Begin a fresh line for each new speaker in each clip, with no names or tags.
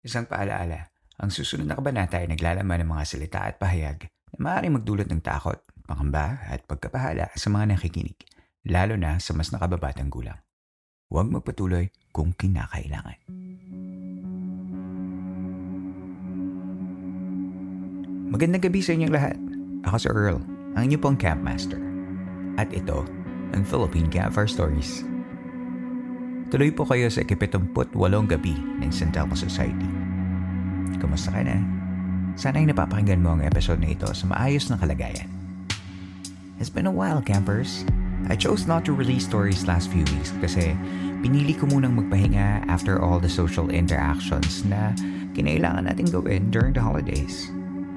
Isang paalaala, ang susunod na kabanata ay naglalaman ng mga salita at pahayag na maaaring magdulot ng takot, pangamba at pagkapahala sa mga nakikinig, lalo na sa mas nakababatang gulang. Huwag magpatuloy kung kinakailangan. Magandang gabi sa inyong lahat. Ako si Earl, ang inyong pong campmaster. At ito, ang Philippine Campfire Stories. Tuloy po kayo sa ikipitumput walong gabi ng San Telmo Society. Kumusta ka na? Sana ay napapakinggan mo ang episode na ito sa maayos na kalagayan. It's been a while, campers. I chose not to release stories last few weeks kasi pinili ko munang magpahinga after all the social interactions na kinailangan natin gawin during the holidays.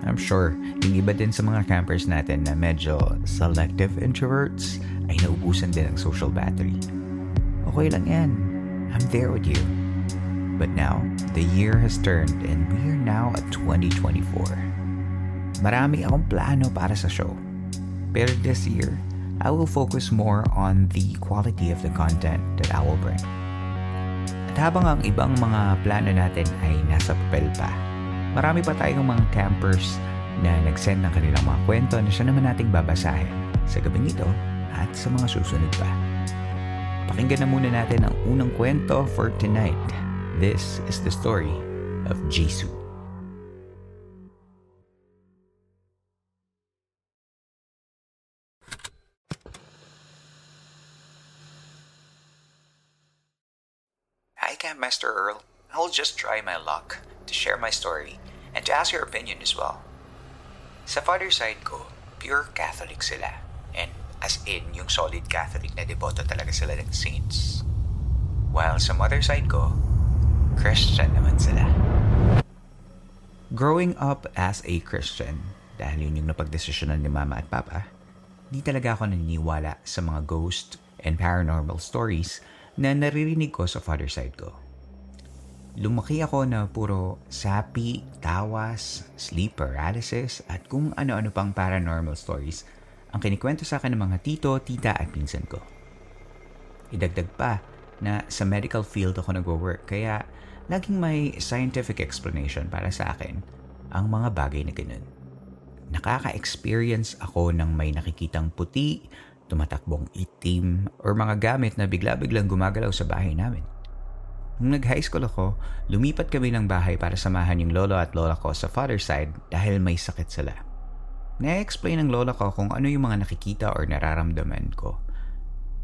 I'm sure, yung iba din sa mga campers natin na medyo selective introverts ay naubusan din ang social battery. Okay lang yan. I'm there with you. But now, the year has turned and we are now at 2024. Marami akong plano para sa show. Pero this year, I will focus more on the quality of the content that I will bring. At habang ang ibang mga plano natin ay nasa papel pa, marami pa tayong mga campers na nag-send ng kanilang mga kwento na siya naman nating babasahin sa gabing ito at sa mga susunod pa. Pakinggan na muna natin ang unang kwento for tonight. This is the story of Jisoo. Hi, Campmaster Earl. I will just try my luck to share my story and to ask your opinion as well. Sa father side ko, pure Catholic sila. As in, yung solid Catholic na deboto talaga sila ng saints. While sa mother side ko, Christian naman sila. Growing up as a Christian, dahil yun yung napagdesisyonan ni mama at papa, di talaga ako naniniwala sa mga ghost and paranormal stories na naririnig ko sa father side ko. Lumaki ako na puro sapi, tawas, sleep paralysis at kung ano-ano pang paranormal stories ang kinikwento sa akin ng mga tito, tita at pinsan ko. Idagdag pa na sa medical field ako nagwo-work kaya laging may scientific explanation para sa akin ang mga bagay na ganun. Nakaka-experience ako ng may nakikitang puti, tumatakbong itim, or mga gamit na bigla-biglang gumagalaw sa bahay namin. Nung nag-high school ako, lumipat kami ng bahay para samahan yung lolo at lola ko sa father side dahil may sakit sila. Na-explain ng lola ko kung ano yung mga nakikita or nararamdaman ko.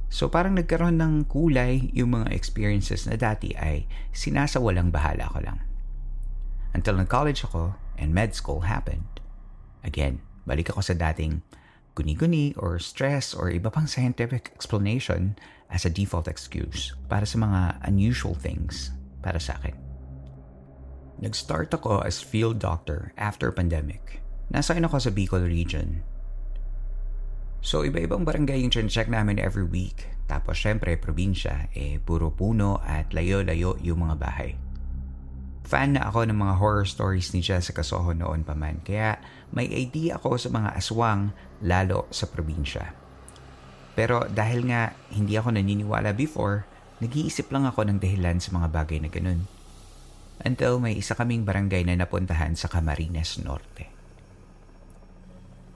So parang nagkaroon ng kulay yung mga experiences na dati ay sinasawalang bahala ko lang. Until nag-college ako and med school happened. Again, balik ako sa dating guni-guni or stress or iba pang scientific explanation as a default excuse para sa mga unusual things para sa akin. Nag-start ako as field doctor after pandemic. Nasaan ako sa Bicol region. So iba-ibang barangay yung check namin every week. Tapos syempre probinsya, eh puro puno at layo-layo yung mga bahay. Fan na ako ng mga horror stories ni Jessica Soho noon pa man. Kaya may idea ako sa mga aswang lalo sa probinsya. Pero dahil nga hindi ako naniniwala before, nag-iisip lang ako ng dahilan sa mga bagay na ganun. Until may isa kaming barangay na napuntahan sa Camarines Norte.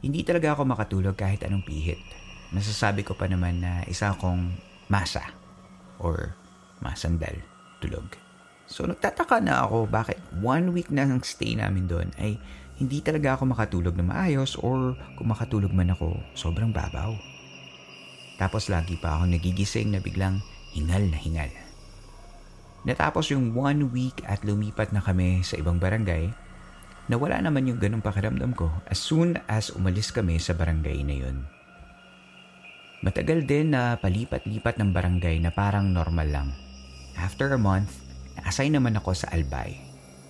Hindi talaga ako makatulog kahit anong pihit. Nasasabi ko pa naman na isa akong masa or masandal tulog. So nagtataka na ako bakit one week na ang stay namin doon ay hindi talaga ako makatulog na maayos or kung makatulog man ako, sobrang babaw. Tapos lagi pa ako nagigising na biglang hingal na hingal. Natapos yung one week at lumipat na kami sa ibang barangay, nawala naman yung ganong pakiramdam ko as soon as umalis kami sa barangay na yun. Matagal din na palipat-lipat ng barangay na parang normal lang. After a month, na-assign naman ako sa Albay.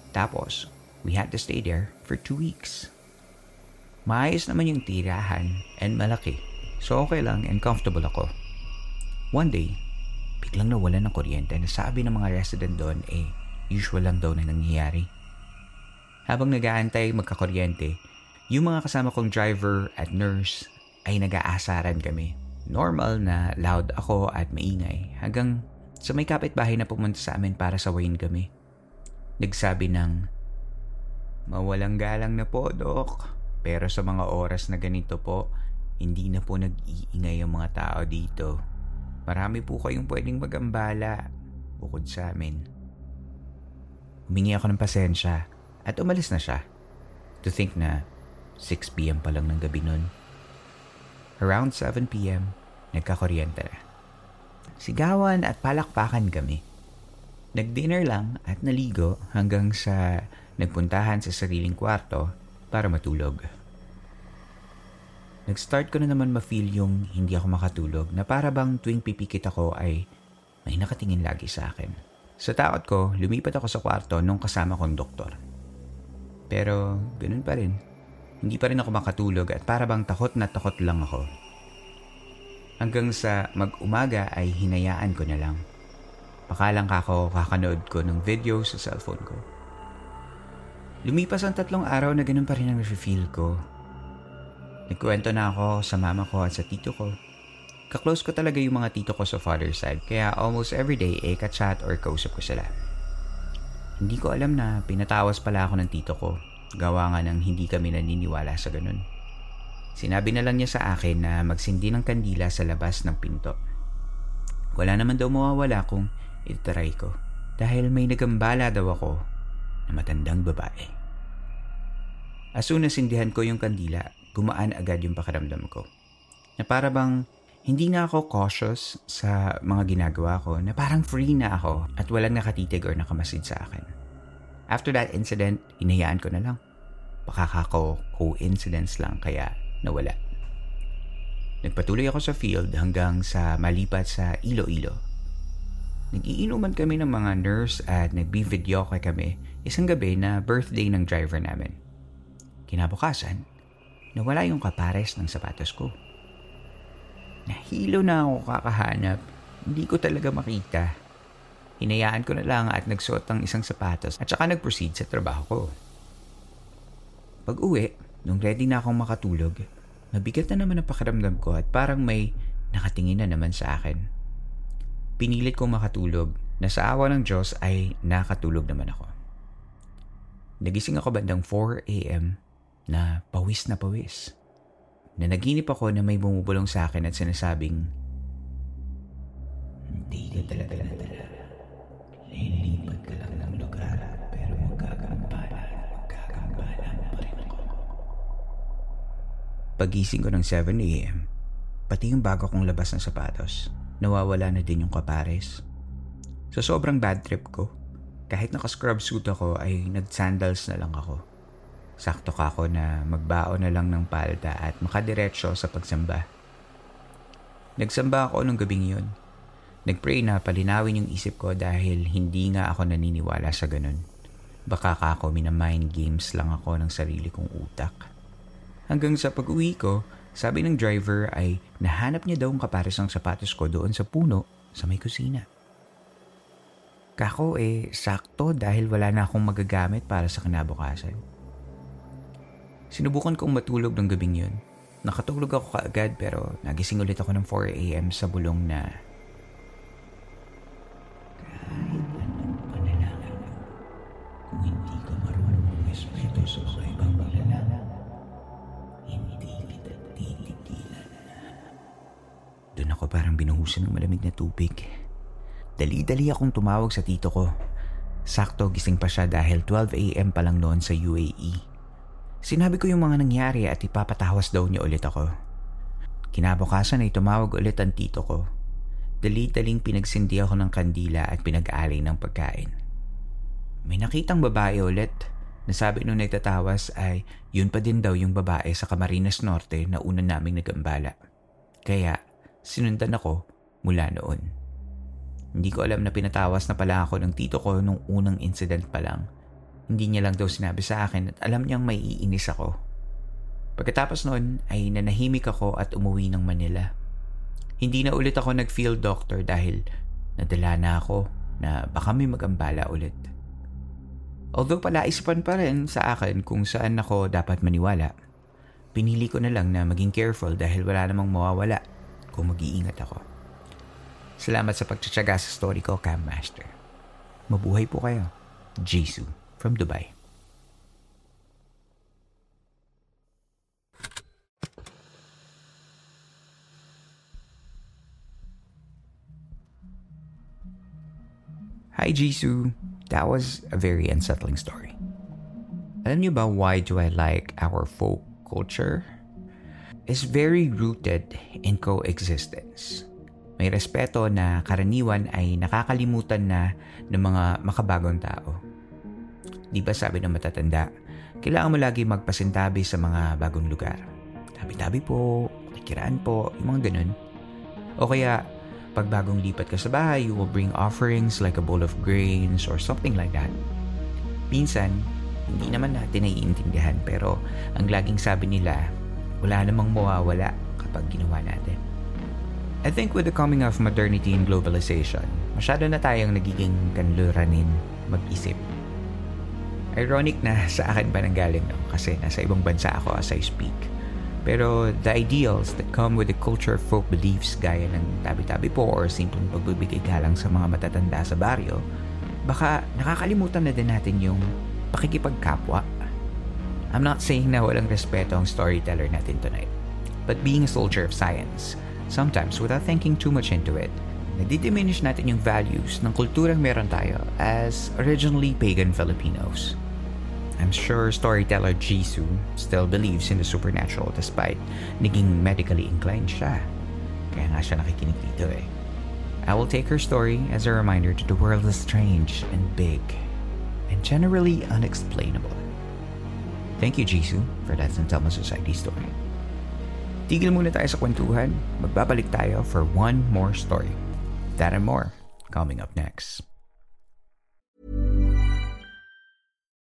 Tapos, we had to stay there for two weeks. Maayos naman yung tirahan and malaki. So okay lang and comfortable ako. One day, biglang nawala ng kuryente na sabi ng mga resident doon eh usual lang daw na nangyayari. Habang nag-aantay magkakuryente, yung mga kasama kong driver at nurse ay nag-aasaran kami. Normal na loud ako at maingay hanggang sa may kapitbahay na pumunta sa amin para sawayin kami. Nagsabi ng, Mawalang galang na po, Dok. Pero sa mga oras na ganito po, hindi na po nag-iingay ang mga tao dito. Marami po kayong pwedeng magambala bukod sa amin. Humingi ako ng pasensya at umalis na siya. To think na 6pm pa lang ng gabi nun. Around 7pm, nagkakuryente na. Sigawan at palakpakan kami. Nag-dinner lang at naligo hanggang sa nagpuntahan sa sariling kwarto para matulog. Nag-start ko na naman ma-feel yung hindi ako makatulog na para bang tuwing pipikit ako ay may nakatingin lagi sa akin. Sa takot ko, lumipat ako sa kwarto nung kasama kong doktor. Pero ganun pa rin. Hindi pa rin ako makatulog at para bang takot na takot lang ako Hanggang sa mag-umaga ay hinayaan ko na lang. Pakalang kako kakanood ko ng video sa cellphone ko. Lumipas ang tatlong araw na ganun pa rin ang feel ko. Nagkwento na ako sa mama ko at sa tito ko. Kaklose ko talaga yung mga tito ko sa father's side kaya almost everyday eh ka-chat or kausap ko sila. Hindi ko alam na pinatawas pala ako ng tito ko. Gawa nga ng hindi kami naniniwala sa ganun. Sinabi na lang niya sa akin na magsindi ng kandila sa labas ng pinto. Wala naman daw mawawala kung itry ko dahil may nagambala daw ako na matandang babae. As soon as sindihan ko yung kandila, gumaan agad yung pakiramdam ko. Na para bang hindi na ako cautious sa mga ginagawa ko na parang free na ako at walang nakatitig or nakamasid sa akin. After that incident, inayaan ko na lang. Baka kako coincidence lang kaya nawala. Nagpatuloy ako sa field hanggang sa malipat sa Iloilo. Nagiinuman kami ng mga nurse at nagbi-video kay kami isang gabi na birthday ng driver namin. Kinabukasan, nawala yung kapares ng sapatos ko. Nahilo na ako kakahanap, hindi ko talaga makita. Hinayaan ko na lang at nagsuot ng isang sapatos at saka nag-proceed sa trabaho ko. Pag uwi, Nung ready na akong makatulog, mabigat na naman ang pakiramdam ko at parang may nakatingin na naman sa akin. Pinilit kong makatulog na sa awa ng Diyos ay nakatulog naman ako. Nagising ako bandang 4 a.m. na pawis na pawis. Na naginip ako na may bumubulong sa akin at sinasabing, Hindi ka talaga na talaga. Lilipat ka lang ng lugar pero magkakambala, magkakambala pa rin ako. Pagising ko ng 7am, pati yung bago kong labas ng sapatos, nawawala na din yung kapares. Sa sobrang bad trip ko, kahit naka-scrub suit ako ay nag-sandals na lang ako. Sakto ka ako na magbaon na lang ng palda at makadiretso sa pagsamba. Nagsamba ako nung gabing yun. Nagpray na palinawin yung isip ko dahil hindi nga ako naniniwala sa ganun. Baka ka ako mina-mind games lang ako ng sarili kong utak. Hanggang sa pag-uwi ko, sabi ng driver ay nahanap niya daw ang kapares ng sapatos ko doon sa puno sa may kusina. Kako eh, sakto dahil wala na akong magagamit para sa kinabukasan. Sinubukan kong matulog ng gabing yun. Nakatulog ako kaagad pero nagising ulit ako ng 4am sa bulong na kahit anong panalangin kung hindi ka marunong mag-respeto sa mga ibang panalangin, Doon ako parang binuhusan ng malamig na tubig. Dali-dali akong tumawag sa tito ko. Sakto gising pa siya dahil 12am pa lang noon sa UAE. Sinabi ko yung mga nangyari at ipapatawas daw niya ulit ako. Kinabukasan ay tumawag ulit ang tito ko. Dali-daling pinagsindi ako ng kandila at pinag-alay ng pagkain. May nakitang babae ulit na sabi nung nagtatawas ay yun pa din daw yung babae sa Camarines Norte na una naming nagambala. Kaya sinundan ako mula noon. Hindi ko alam na pinatawas na pala ako ng tito ko nung unang incident pa lang. Hindi niya lang daw sinabi sa akin at alam niyang may iinis ako. Pagkatapos noon ay nanahimik ako at umuwi ng Manila. Hindi na ulit ako nag-field doctor dahil nadala na ako na baka may magambala ulit. Although palaisipan pa rin sa akin kung saan ako dapat maniwala, pinili ko na lang na maging careful dahil wala namang mawawala kung mag-iingat ako. Salamat sa pagtsatsaga sa story ko, Cam Master. Mabuhay po kayo. Jisoo from Dubai. Hi Jisoo. That was a very unsettling story. Alam niyo ba why do I like our folk culture? It's very rooted in coexistence may respeto na karaniwan ay nakakalimutan na ng mga makabagong tao. Di ba sabi ng matatanda, kailangan mo lagi magpasintabi sa mga bagong lugar. Tabi-tabi po, kikiraan po, yung mga ganun. O kaya, pag bagong lipat ka sa bahay, you will bring offerings like a bowl of grains or something like that. Minsan, hindi naman natin naiintindihan pero ang laging sabi nila, wala namang mawawala kapag ginawa natin. I think with the coming of modernity and globalization, masyado na tayong nagiging kanluranin mag-isip. Ironic na sa akin pa nanggaling no? kasi nasa ibang bansa ako as I speak. Pero the ideals that come with the culture of folk beliefs gaya ng tabi-tabi po or simpleng pagbibigay galang sa mga matatanda sa baryo, baka nakakalimutan na din natin yung pakikipagkapwa. I'm not saying na walang respeto ang storyteller natin tonight. But being a soldier of science, sometimes without thinking too much into it, nadidiminish natin yung values ng kulturang meron tayo as originally pagan Filipinos. I'm sure storyteller Jisoo still believes in the supernatural despite naging medically inclined siya. Kaya nga siya nakikinig dito eh. I will take her story as a reminder that the world is strange and big and generally unexplainable. Thank you, Jisoo, for that Santama Society story. Tigil muna tayo sa kwentuhan. Magbabalik tayo for one more story. That and more coming up next.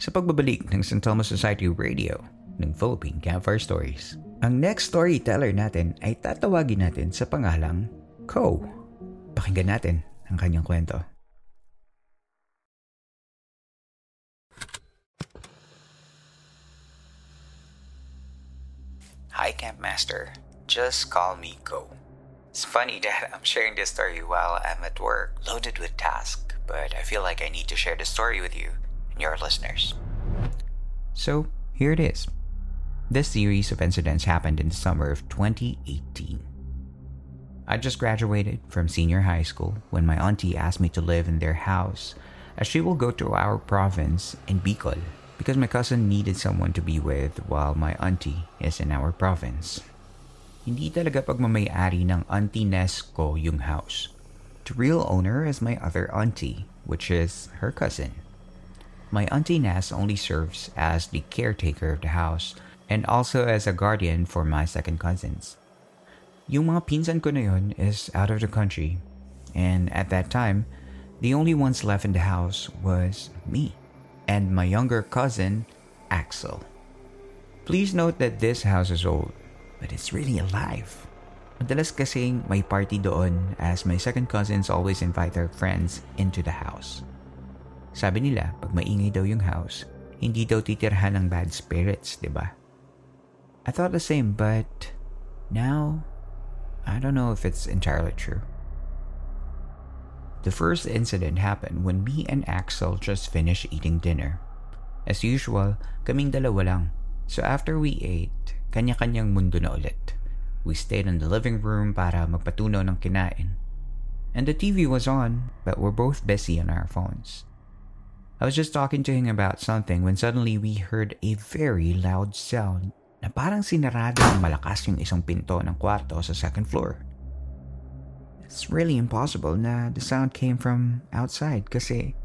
Sa pagbabalik ng St. Thomas Society Radio ng Philippine Campfire Stories, ang next storyteller natin ay tatawagin natin sa pangalang Ko. Pakinggan natin ang kanyang kwento. Hi, Camp Master. Just call me Ko. It's funny that I'm sharing this story while I'm at work, loaded with tasks, but I feel like I need to share the story with you your listeners. So, here it is. This series of incidents happened in the summer of 2018. I just graduated from senior high school when my auntie asked me to live in their house as she will go to our province in Bicol because my cousin needed someone to be with while my auntie is in our province. Hindi talaga pagmamayari ng auntie Nes ko yung house. The real owner is my other auntie, which is her cousin. My auntie Nes only serves as the caretaker of the house and also as a guardian for my second cousins. Yung mga pinsan ko na yun is out of the country and at that time, the only ones left in the house was me and my younger cousin, Axel. Please note that this house is old, but it's really alive. Madalas kasing may party doon as my second cousins always invite their friends into the house. Sabi nila, pag maingay daw yung house, hindi daw titirhan ng bad spirits, di ba? I thought the same, but now I don't know if it's entirely true. The first incident happened when me and Axel just finished eating dinner. As usual, kaming dalawa lang. So after we ate, kanya-kanyang mundo na ulit. We stayed in the living room para magpatunaw ng kinain. And the TV was on, but we're both busy on our phones. I was just talking to him about something when suddenly we heard a very loud sound na parang sinarado ng malakas yung isang pinto ng kwarto sa second floor. It's really impossible na the sound came from outside kasi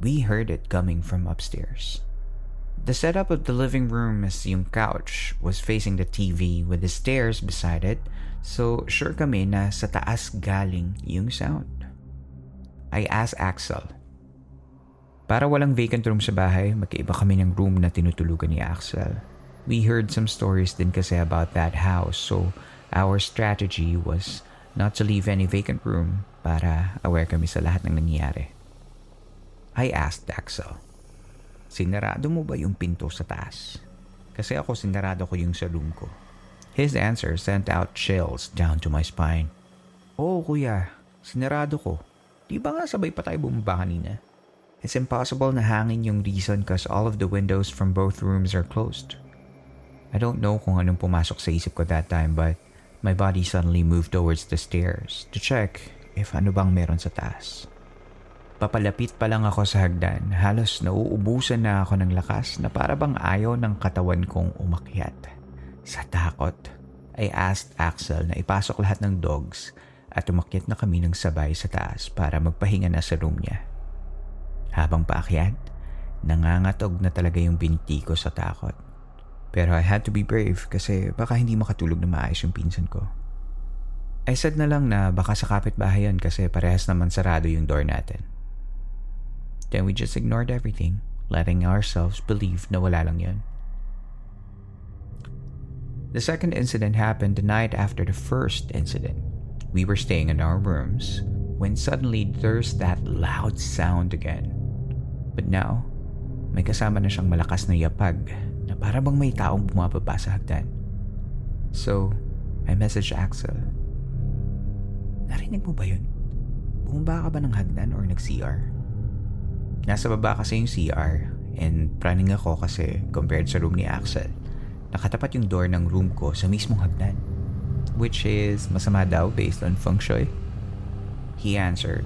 we heard it coming from upstairs. The setup of the living room is yung couch was facing the TV with the stairs beside it so sure kami na sa taas galing yung sound. I asked Axel. Para walang vacant room sa bahay, magkaiba kami ng room na tinutulugan ni Axel. We heard some stories din kasi about that house so our strategy was not to leave any vacant room para aware kami sa lahat ng nangyayari. I asked Axel, Sinarado mo ba yung pinto sa taas? Kasi ako sinarado ko yung sa room ko. His answer sent out chills down to my spine. Oo kuya, sinarado ko. Di ba nga sabay pa tayo bumaba kanina? It's impossible na hangin yung reason cause all of the windows from both rooms are closed. I don't know kung anong pumasok sa isip ko that time but my body suddenly moved towards the stairs to check if ano bang meron sa taas. Papalapit pa lang ako sa hagdan, halos nauubusan na ako ng lakas na para bang ayaw ng katawan kong umakyat. Sa takot, I asked Axel na ipasok lahat ng dogs at umakyat na kami ng sabay sa taas para magpahinga na sa room niya. Habang paakyat, nangangatog na talaga yung binti ko sa takot. Pero I had to be brave kasi baka hindi makatulog na maayos yung pinsan ko. I said na lang na baka sa kapitbahay yan kasi parehas naman sarado yung door natin. Then we just ignored everything, letting ourselves believe na wala lang yun. The second incident happened the night after the first incident. We were staying in our rooms when suddenly there's that loud sound again. But now, may kasama na siyang malakas na yapag na para bang may taong bumababa sa hagdan. So, I messaged Axel. Narinig mo ba yun? Bumaba ka ba ng hagdan or nag-CR? Nasa baba kasi yung CR and praning ako kasi compared sa room ni Axel, nakatapat yung door ng room ko sa mismong hagdan. Which is masama daw based on feng shui. He answered,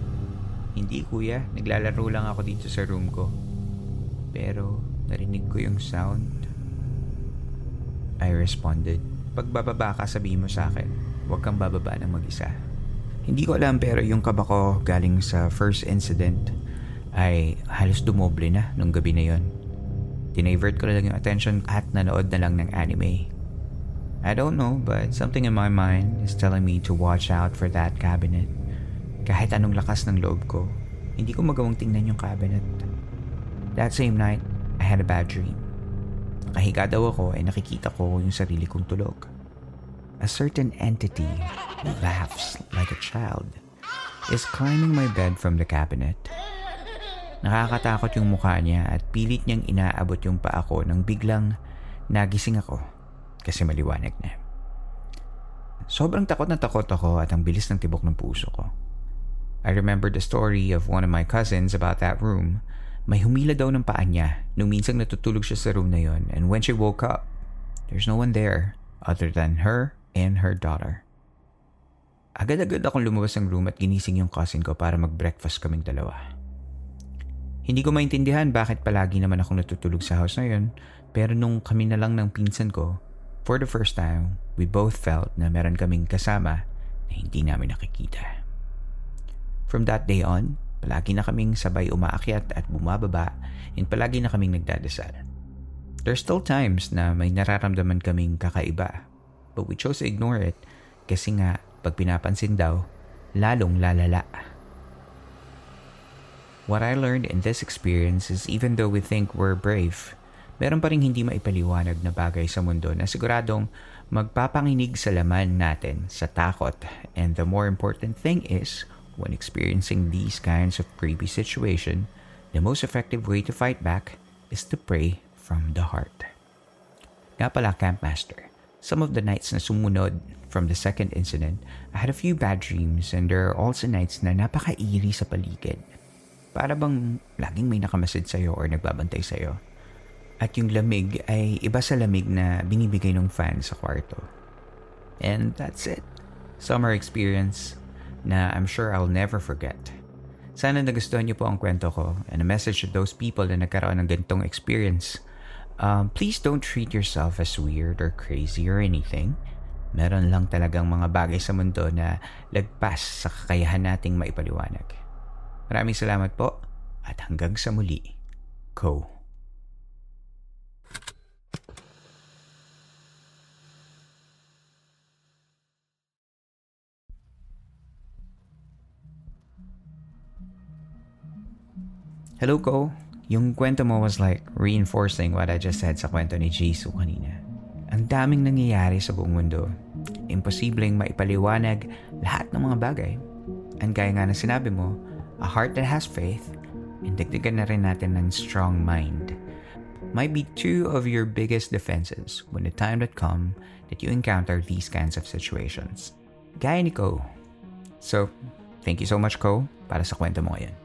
Hindi kuya, naglalaro lang ako dito sa room ko. Pero narinig ko yung sound I responded, Pagbababa ka sabihin mo sa akin, huwag kang bababa ng mag-isa. Hindi ko alam pero yung kaba ko galing sa first incident ay halos dumoble na nung gabi na yon. Dinivert ko na lang yung attention at nanood na lang ng anime. I don't know but something in my mind is telling me to watch out for that cabinet. Kahit anong lakas ng loob ko, hindi ko magawang tingnan yung cabinet. That same night, I had a bad dream. Nakahiga daw ako ay nakikita ko yung sarili kong tulog. A certain entity laughs like a child is climbing my bed from the cabinet. Nakakatakot yung mukha niya at pilit niyang inaabot yung paa ko nang biglang nagising ako kasi maliwanag na. Sobrang takot na takot ako at ang bilis ng tibok ng puso ko. I remember the story of one of my cousins about that room may humila daw ng paa niya nung minsang natutulog siya sa room na yon and when she woke up, there's no one there other than her and her daughter. Agad-agad akong lumabas ng room at ginising yung cousin ko para mag-breakfast kaming dalawa. Hindi ko maintindihan bakit palagi naman akong natutulog sa house na yun pero nung kami na lang ng pinsan ko, for the first time, we both felt na meron kaming kasama na hindi namin nakikita. From that day on, Palagi na kaming sabay umaakyat at bumababa and palagi na kaming nagdadasal. There's still times na may nararamdaman kaming kakaiba but we chose to ignore it kasi nga pag pinapansin daw, lalong lalala. What I learned in this experience is even though we think we're brave, meron pa rin hindi maipaliwanag na bagay sa mundo na siguradong magpapanginig sa laman natin sa takot. And the more important thing is, when experiencing these kinds of creepy situation, the most effective way to fight back is to pray from the heart. Nga pala, Campmaster, some of the nights na sumunod from the second incident, I had a few bad dreams and there are also nights na napaka-eerie sa paligid. Para bang laging may nakamasid sa'yo or nagbabantay sa'yo. At yung lamig ay iba sa lamig na binibigay ng fan sa kwarto. And that's it. Summer experience na I'm sure I'll never forget. Sana nagustuhan niyo po ang kwento ko and a message to those people na nagkaroon ng ganitong experience. Um, please don't treat yourself as weird or crazy or anything. Meron lang talagang mga bagay sa mundo na lagpas sa kakayahan nating maipaliwanag. Maraming salamat po at hanggang sa muli. Ko. Hello, Ko. Yung kwento mo was like reinforcing what I just said sa kwento ni Jisoo kanina. Ang daming nangyayari sa buong mundo. Imposibleng maipaliwanag lahat ng mga bagay. And gaya nga na sinabi mo, a heart that has faith, and dagdagan na rin natin ng strong mind, might be two of your biggest defenses when the time that come that you encounter these kinds of situations. Gaya ni Ko. So, thank you so much, Ko, para sa kwento mo ngayon.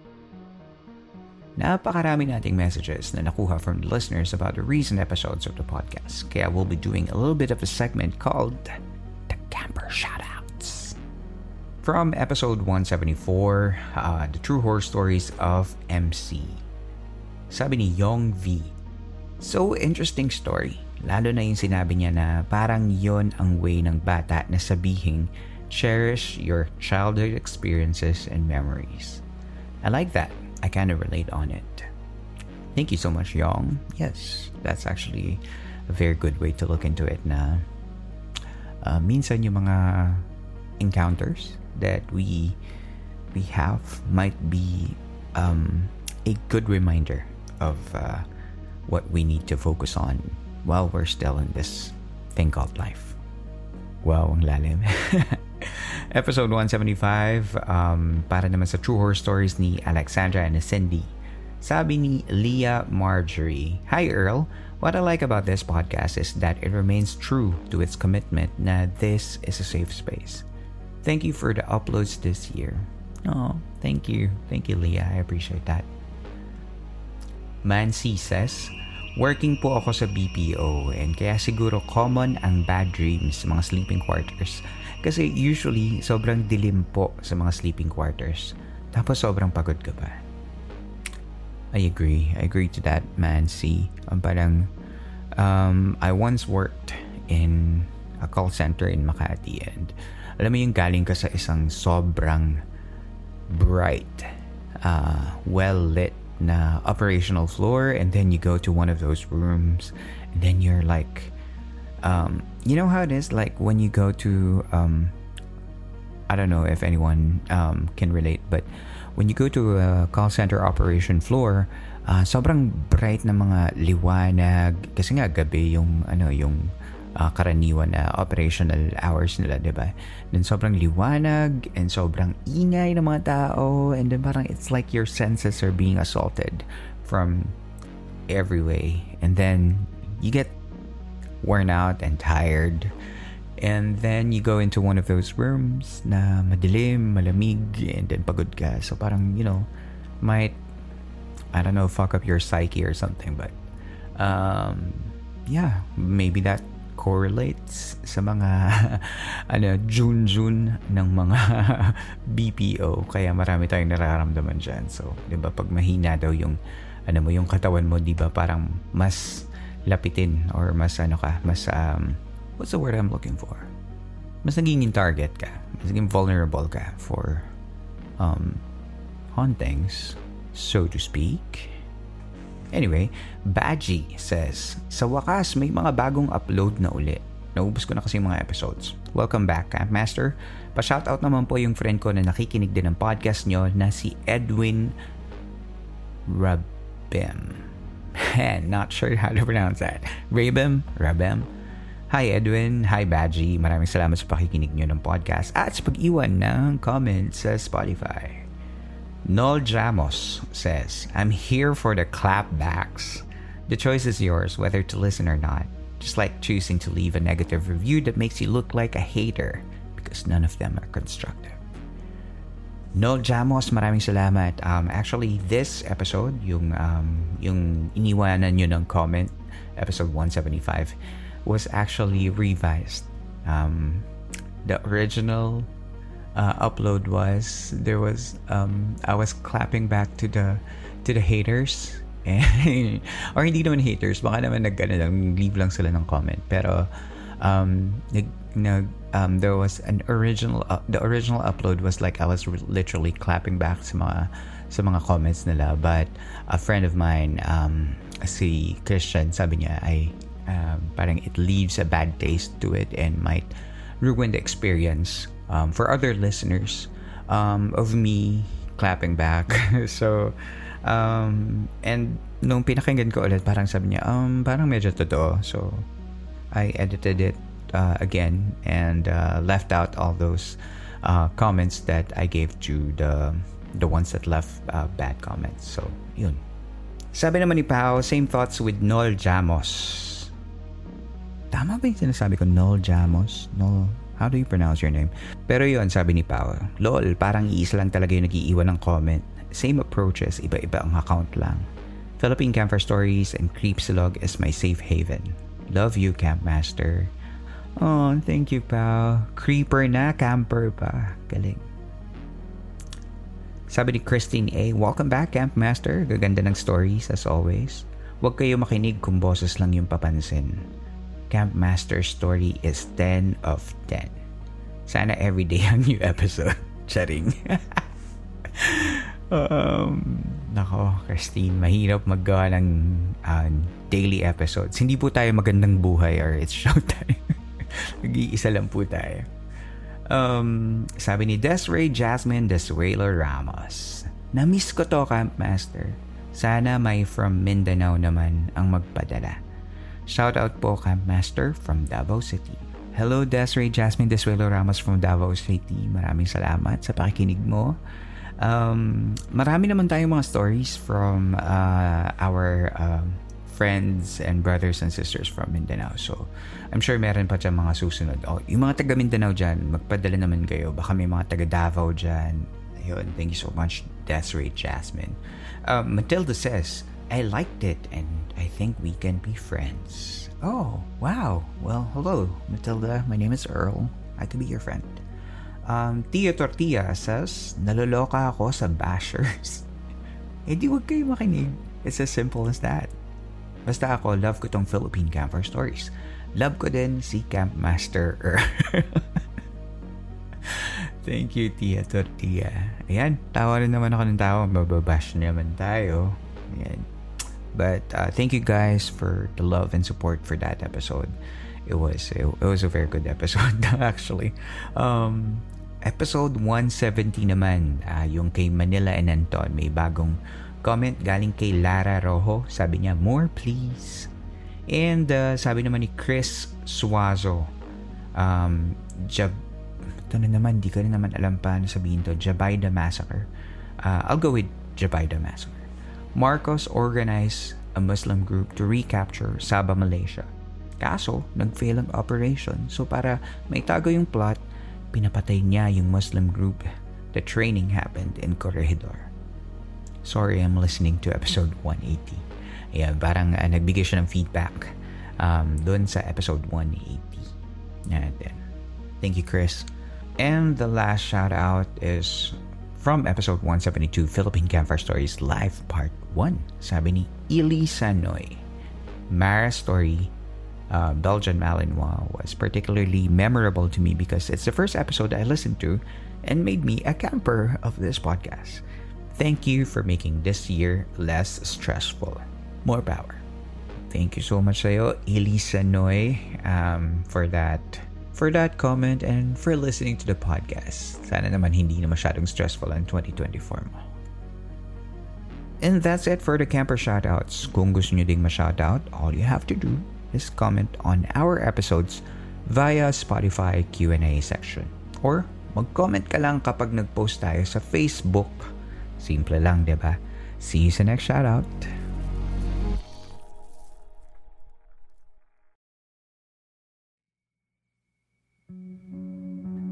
Napakarami nating messages na nakuha from the listeners about the recent episodes of the podcast. Kaya we'll be doing a little bit of a segment called The Camper Shoutouts. From episode 174, uh, The True Horror Stories of MC. Sabi ni Yong V. So interesting story. Lalo na yung sinabi niya na parang yon ang way ng bata na sabihin cherish your childhood experiences and memories. I like that I kind of relate on it. Thank you so much, Yong. Yes, that's actually a very good way to look into it na uh, minsan yung mga encounters that we we have might be um, a good reminder of uh, what we need to focus on while we're still in this thing called life. Wow, ang lalim. Episode 175, um, para naman sa True Horror Stories ni Alexandra and Cindy. Sabi ni Leah Marjorie, Hi Earl, what I like about this podcast is that it remains true to its commitment na this is a safe space. Thank you for the uploads this year. Oh, thank you. Thank you, Leah. I appreciate that. Mancy says, Working po ako sa BPO and kaya siguro common ang bad dreams mga sleeping quarters kasi usually, sobrang dilim po sa mga sleeping quarters. Tapos sobrang pagod ka pa. I agree. I agree to that, man. See, um, parang, um, I once worked in a call center in Makati and alam mo yung galing ka sa isang sobrang bright, uh, well-lit na operational floor and then you go to one of those rooms and then you're like um, you know how it is like when you go to um, I don't know if anyone um, can relate but when you go to a call center operation floor uh, sobrang bright na mga liwanag kasi nga gabi yung ano yung uh, karaniwan na operational hours nila, di ba? Then sobrang liwanag and sobrang ingay ng mga tao and then parang it's like your senses are being assaulted from every way. And then you get worn out and tired. And then you go into one of those rooms na madilim, malamig, and then pagod ka. So parang, you know, might, I don't know, fuck up your psyche or something. But, um, yeah, maybe that correlates sa mga ano June-June ng mga BPO kaya marami tayong nararamdaman diyan. So, 'di ba pag mahina daw yung ano mo yung katawan mo, 'di ba parang mas lapitin or mas ano ka, mas um, what's the word I'm looking for? Mas naging target ka, mas naging vulnerable ka for um, hauntings, so to speak. Anyway, Badgie says, Sa wakas, may mga bagong upload na uli. Naubos ko na kasi yung mga episodes. Welcome back, Campmaster. Pa-shoutout naman po yung friend ko na nakikinig din ng podcast nyo na si Edwin Rabem. Not sure how to pronounce that. Rabem? Rabem? Hi Edwin, hi Badgie. Maraming salamat sa pakikinig nyo ng podcast at sa pag-iwan ng comments sa Spotify. Nol Jamos says, I'm here for the clapbacks. The choice is yours whether to listen or not. Just like choosing to leave a negative review that makes you look like a hater because none of them are constructive. Nol Jamos, maraming salamat. Um, actually, this episode, yung, um, yung iniwanan nyo ng comment, episode 175, was actually revised. Um, the original uh, upload was there was um, I was clapping back to the to the haters and, or hindi naman haters baka naman nag ano leave lang sila ng comment pero um nag, nag um, there was an original uh, the original upload was like I was re- literally clapping back sa mga sa mga comments nila but a friend of mine um si Christian sabi niya ay um, parang it leaves a bad taste to it and might ruin the experience um, for other listeners um, of me clapping back. so, um, and nung pinakinggan ko ulit, parang sabi niya, um, parang medyo totoo. So, I edited it uh, again and uh, left out all those uh, comments that I gave to the the ones that left uh, bad comments. So, yun. Sabi naman ni Pao, same thoughts with Noel Jamos. Tama ba yung sinasabi ko? Noel Jamos? Noel, how do you pronounce your name? Pero yun, sabi ni Pao, lol, parang iisa lang talaga yung nag-iiwan ng comment. Same approaches, iba-iba ang account lang. Philippine Campfire Stories and Creepsilog is my safe haven. Love you, Campmaster. Oh, thank you, pal. Creeper na, camper pa. Galing. Sabi ni Christine A, Welcome back, Campmaster. Gaganda ng stories, as always. Huwag kayo makinig kung boses lang yung papansin. Campmaster story is 10 of 10. Sana everyday ang new episode. Charing. um, nako, Christine, mahirap maggawa ng uh, daily episodes. Hindi po tayo magandang buhay or it's showtime. Nag-iisa lang po tayo. Um, sabi ni Desiree Jasmine Desuelo Ramos. Na-miss ko to, Campmaster. Sana may from Mindanao naman ang magpadala. Shout out po Campmaster from Davao City. Hello Desiree Jasmine Desuelo Ramos from Davao City. Maraming salamat sa pakikinig mo. Um, marami naman tayong mga stories from uh, our um, friends and brothers and sisters from Mindanao. So, I'm sure meron pa dyan mga susunod. Oh, yung mga taga Mindanao dyan, magpadala naman kayo. Baka may mga taga Davao dyan. Ayun, thank you so much, Desiree Jasmine. Um, Matilda says, I liked it and I think we can be friends. Oh, wow. Well, hello, Matilda. My name is Earl. I could be your friend. Um, Tia Tortilla says, naloloka ako sa bashers. eh di wag kayo makinig. It's as simple as that. Basta ako, love ko tong Philippine Camper Stories. Love ko din si Campmaster Earl. Thank you, Tia Tortilla. Ayan, tawa rin naman ako ng tawa. Mababash naman tayo. Ayan. But uh, thank you guys for the love and support for that episode. It was it, it was a very good episode actually. Um, episode 170 naman, uh, yung kay Manila and Anton, may bagong comment galing kay Lara Rojo. Sabi niya, more please. And uh, sabi naman ni Chris Suazo, um, Jab, ito na naman, di ko rin naman alam pa na sabihin to, Jabayda Massacre. Uh, I'll go with Jabayda Massacre. Marcos organized a Muslim group to recapture Sabah, Malaysia. Kaso, nag-fail ang operation. So para maitago yung plot, pinapatay niya yung Muslim group. The training happened in Corregidor. Sorry, I'm listening to episode 180. Yeah, parang uh, nagbigay siya ng feedback um, doon sa episode 180. And then, thank you, Chris. And the last shout out is from episode 172, Philippine Campfire Stories Live Part 1. Sabi ni Elisa Noy. Mara's story, uh, Belgian Malinois, was particularly memorable to me because it's the first episode I listened to and made me a camper of this podcast. Thank you for making this year less stressful. More power. Thank you so much sa'yo, Elisa Noy, um, for that for that comment and for listening to the podcast. Sana naman hindi na masyadong stressful ang 2024 mo. And that's it for the camper shoutouts. Kung gusto nyo ding ma-shoutout, all you have to do is comment on our episodes via Spotify Q&A section. Or mag-comment ka lang kapag nag-post tayo sa Facebook. Simple lang, di ba? See you sa next shoutout.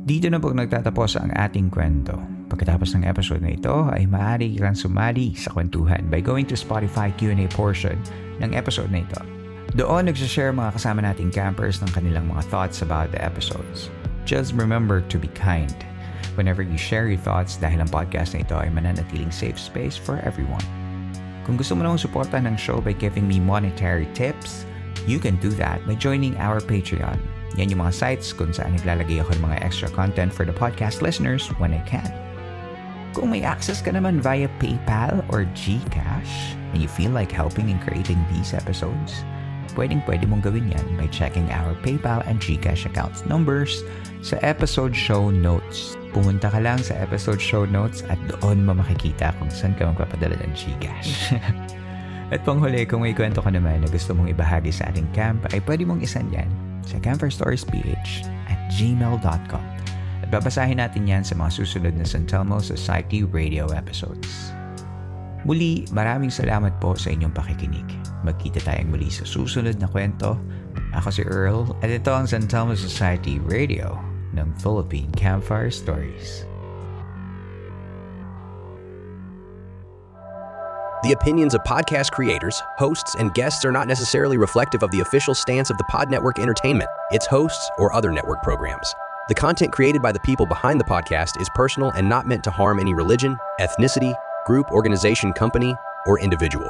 Dito na po nagtatapos ang ating kwento. Pagkatapos ng episode na ito ay maaari kang sumali sa kwentuhan by going to Spotify Q&A portion ng episode na ito. Doon nagsashare mga kasama nating campers ng kanilang mga thoughts about the episodes. Just remember to be kind whenever you share your thoughts dahil ang podcast na ito ay mananatiling safe space for everyone. Kung gusto mo namang suportahan ng show by giving me monetary tips, you can do that by joining our Patreon. Yan yung mga sites kung saan naglalagay ako ng mga extra content for the podcast listeners when I can. Kung may access ka naman via PayPal or GCash and you feel like helping in creating these episodes, pwedeng pwede mong gawin yan by checking our PayPal and GCash accounts numbers sa episode show notes. Pumunta ka lang sa episode show notes at doon mo makikita kung saan ka magpapadala ng GCash. at panghuli, kung may kwento ka naman na gusto mong ibahagi sa ating camp, ay pwede mong isan yan sa campfirestoriesph at gmail.com. At babasahin natin yan sa mga susunod na San Telmo Society radio episodes. Muli, maraming salamat po sa inyong pakikinig. Magkita tayong muli sa susunod na kwento. Ako si Earl at ito ang San Telmo Society Radio ng Philippine Campfire Stories.
The opinions of podcast creators, hosts, and guests are not necessarily reflective of the official stance of the Pod Network Entertainment, its hosts, or other network programs. The content created by the people behind the podcast is personal and not meant to harm any religion, ethnicity, group, organization, company, or individual.